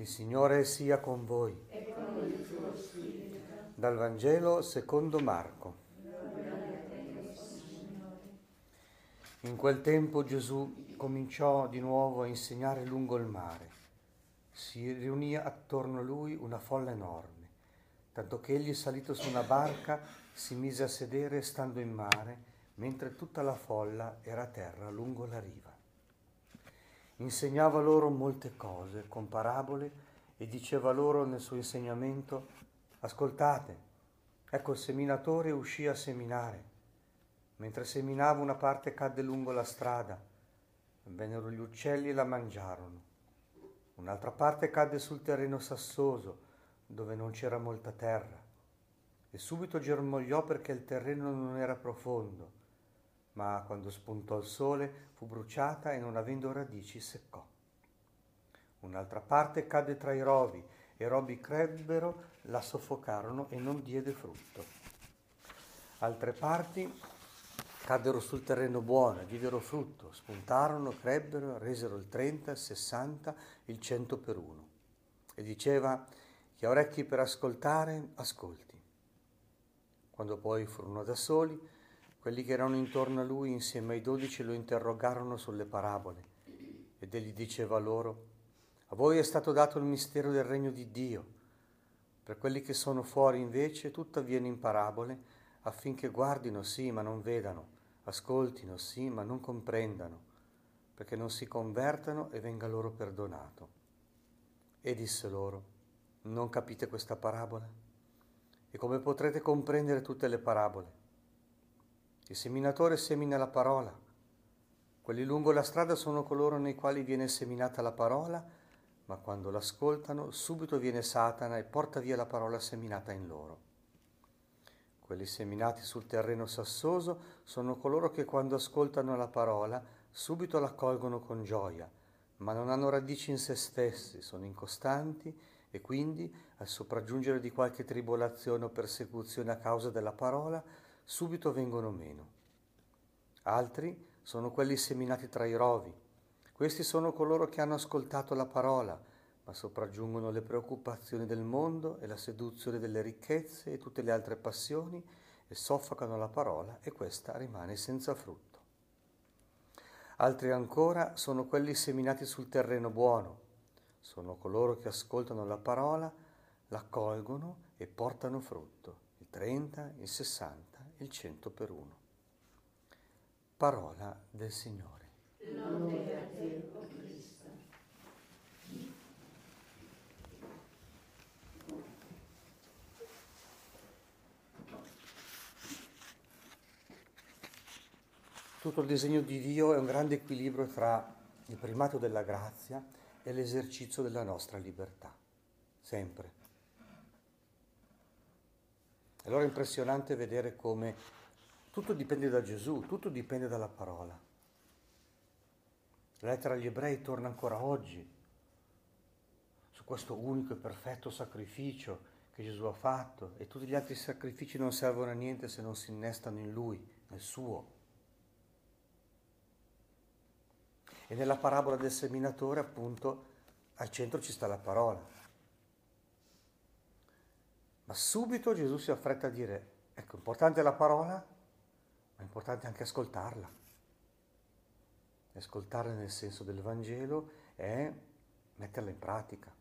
Il Signore sia con voi. e con il tuo spirito. Dal Vangelo secondo Marco. In quel tempo Gesù cominciò di nuovo a insegnare lungo il mare. Si riunì attorno a lui una folla enorme, tanto che egli salito su una barca si mise a sedere stando in mare, mentre tutta la folla era a terra lungo la riva. Insegnava loro molte cose con parabole e diceva loro nel suo insegnamento, ascoltate, ecco il seminatore uscì a seminare. Mentre seminava una parte cadde lungo la strada, vennero gli uccelli e la mangiarono. Un'altra parte cadde sul terreno sassoso, dove non c'era molta terra, e subito germogliò perché il terreno non era profondo, ma quando spuntò il sole fu bruciata e non avendo radici seccò. Un'altra parte cadde tra i rovi, e rovi crebbero, la soffocarono e non diede frutto. Altre parti caddero sul terreno buono diedero frutto, spuntarono, crebbero, resero il 30, il 60, il 100 per uno. E diceva, chi ha orecchi per ascoltare, ascolti. Quando poi furono da soli, quelli che erano intorno a lui insieme ai dodici lo interrogarono sulle parabole ed egli diceva loro, a voi è stato dato il mistero del regno di Dio, per quelli che sono fuori invece tutto avviene in parabole affinché guardino sì ma non vedano, ascoltino sì ma non comprendano, perché non si convertano e venga loro perdonato. E disse loro, non capite questa parabola? E come potrete comprendere tutte le parabole? Il seminatore semina la parola. Quelli lungo la strada sono coloro nei quali viene seminata la parola, ma quando l'ascoltano subito viene Satana e porta via la parola seminata in loro. Quelli seminati sul terreno sassoso sono coloro che quando ascoltano la parola subito l'accolgono con gioia, ma non hanno radici in se stessi, sono incostanti e quindi al sopraggiungere di qualche tribolazione o persecuzione a causa della parola subito vengono meno. Altri sono quelli seminati tra i rovi. Questi sono coloro che hanno ascoltato la parola, ma sopraggiungono le preoccupazioni del mondo e la seduzione delle ricchezze e tutte le altre passioni e soffocano la parola e questa rimane senza frutto. Altri ancora sono quelli seminati sul terreno buono. Sono coloro che ascoltano la parola, l'accolgono e portano frutto, il 30, il 60 il cento per uno. Parola del Signore. Lode a te, o Cristo. Tutto il disegno di Dio è un grande equilibrio tra il primato della grazia e l'esercizio della nostra libertà, sempre. Allora è impressionante vedere come tutto dipende da Gesù, tutto dipende dalla parola. La lettera agli ebrei torna ancora oggi su questo unico e perfetto sacrificio che Gesù ha fatto e tutti gli altri sacrifici non servono a niente se non si innestano in Lui, nel suo. E nella parabola del seminatore appunto al centro ci sta la parola. Ma subito Gesù si affretta a dire, ecco, importante la parola, ma è importante anche ascoltarla. Ascoltarla nel senso del Vangelo è metterla in pratica,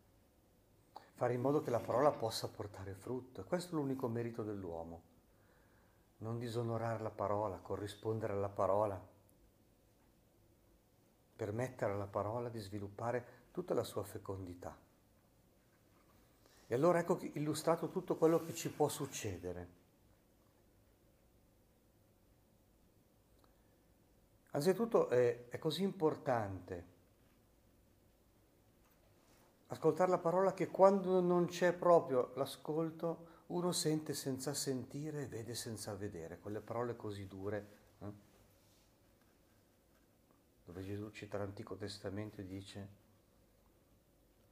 fare in modo che la parola possa portare frutto. Questo è l'unico merito dell'uomo. Non disonorare la parola, corrispondere alla parola, permettere alla parola di sviluppare tutta la sua fecondità. E allora ecco illustrato tutto quello che ci può succedere. Anzitutto è, è così importante ascoltare la parola che quando non c'è proprio l'ascolto uno sente senza sentire e vede senza vedere, quelle parole così dure. Eh? Dove Gesù cita l'Antico Testamento e dice,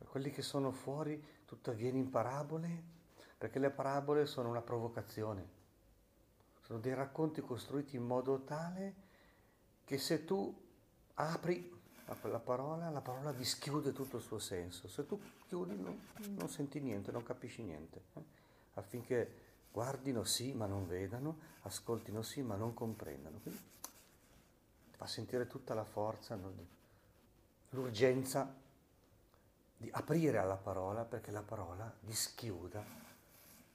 quelli che sono fuori tutto avviene in parabole, perché le parabole sono una provocazione, sono dei racconti costruiti in modo tale che se tu apri a quella parola, la parola dischiude tutto il suo senso. Se tu chiudi non, non senti niente, non capisci niente. Eh? Affinché guardino sì ma non vedano, ascoltino sì ma non comprendano. Quindi fa sentire tutta la forza, l'urgenza di aprire alla parola perché la parola dischiuda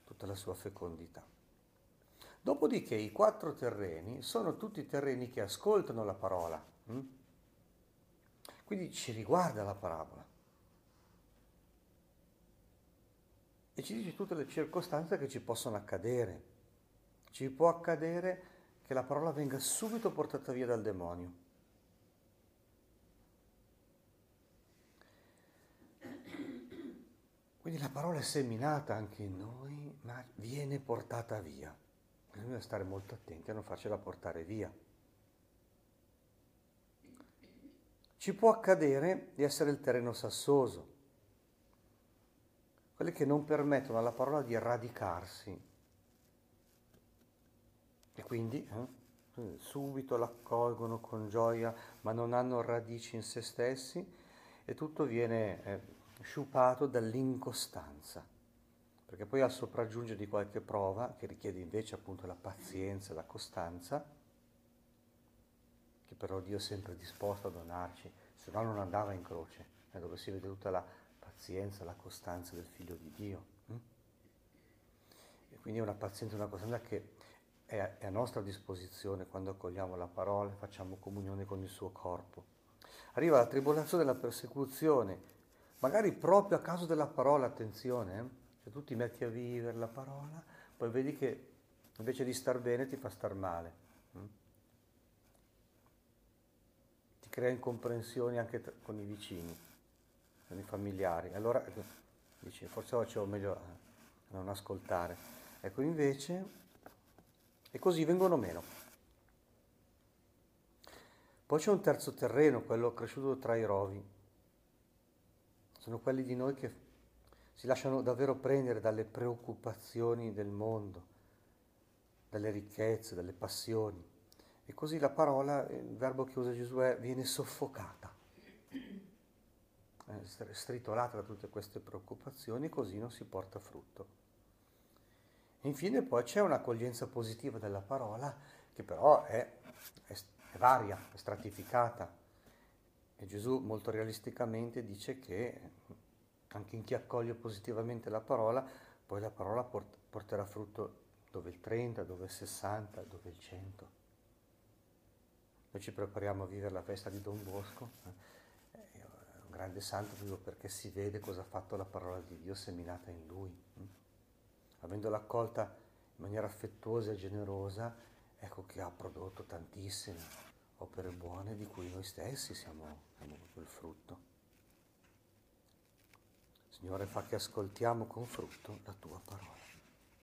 tutta la sua fecondità. Dopodiché i quattro terreni sono tutti terreni che ascoltano la parola. Hm? Quindi ci riguarda la parabola. E ci dice tutte le circostanze che ci possono accadere. Ci può accadere che la parola venga subito portata via dal demonio. Quindi la parola è seminata anche in noi, ma viene portata via. Bisogna stare molto attenti a non farcela portare via. Ci può accadere di essere il terreno sassoso, quelli che non permettono alla parola di radicarsi e quindi eh, subito l'accolgono con gioia, ma non hanno radici in se stessi e tutto viene eh, sciupato dall'incostanza perché poi al sopraggiungere di qualche prova, che richiede invece appunto la pazienza e la costanza, che però Dio è sempre disposto a donarci, se no non andava in croce, eh, dove si vede tutta la pazienza, la costanza del Figlio di Dio. Hm? E quindi è una pazienza e una costanza che è a, è nostra disposizione quando accogliamo la parola e facciamo comunione con il suo corpo. Arriva la tribolazione, la persecuzione, magari proprio a causa della parola, attenzione, eh? Se tu ti metti a vivere la parola, poi vedi che invece di star bene ti fa star male. Mm? Ti crea incomprensioni anche con i vicini, con i familiari. Allora dici, forse facevo meglio a non ascoltare. Ecco invece, e così vengono meno. Poi c'è un terzo terreno, quello cresciuto tra i rovi. Sono quelli di noi che si lasciano davvero prendere dalle preoccupazioni del mondo, dalle ricchezze, dalle passioni. E così la parola, il verbo che usa Gesù è viene soffocata, stritolata da tutte queste preoccupazioni così non si porta frutto. Infine poi c'è un'accoglienza positiva della parola che però è, è, è varia, è stratificata. E Gesù molto realisticamente dice che anche in chi accoglie positivamente la parola, poi la parola port- porterà frutto dove il 30, dove il 60, dove il 100. Noi ci prepariamo a vivere la festa di Don Bosco, eh, un grande santo proprio perché si vede cosa ha fatto la parola di Dio seminata in lui. Hm? Avendola accolta in maniera affettuosa e generosa, ecco che ha prodotto tantissime opere buone di cui noi stessi siamo, siamo il frutto. Signore, fa che ascoltiamo con frutto la tua parola.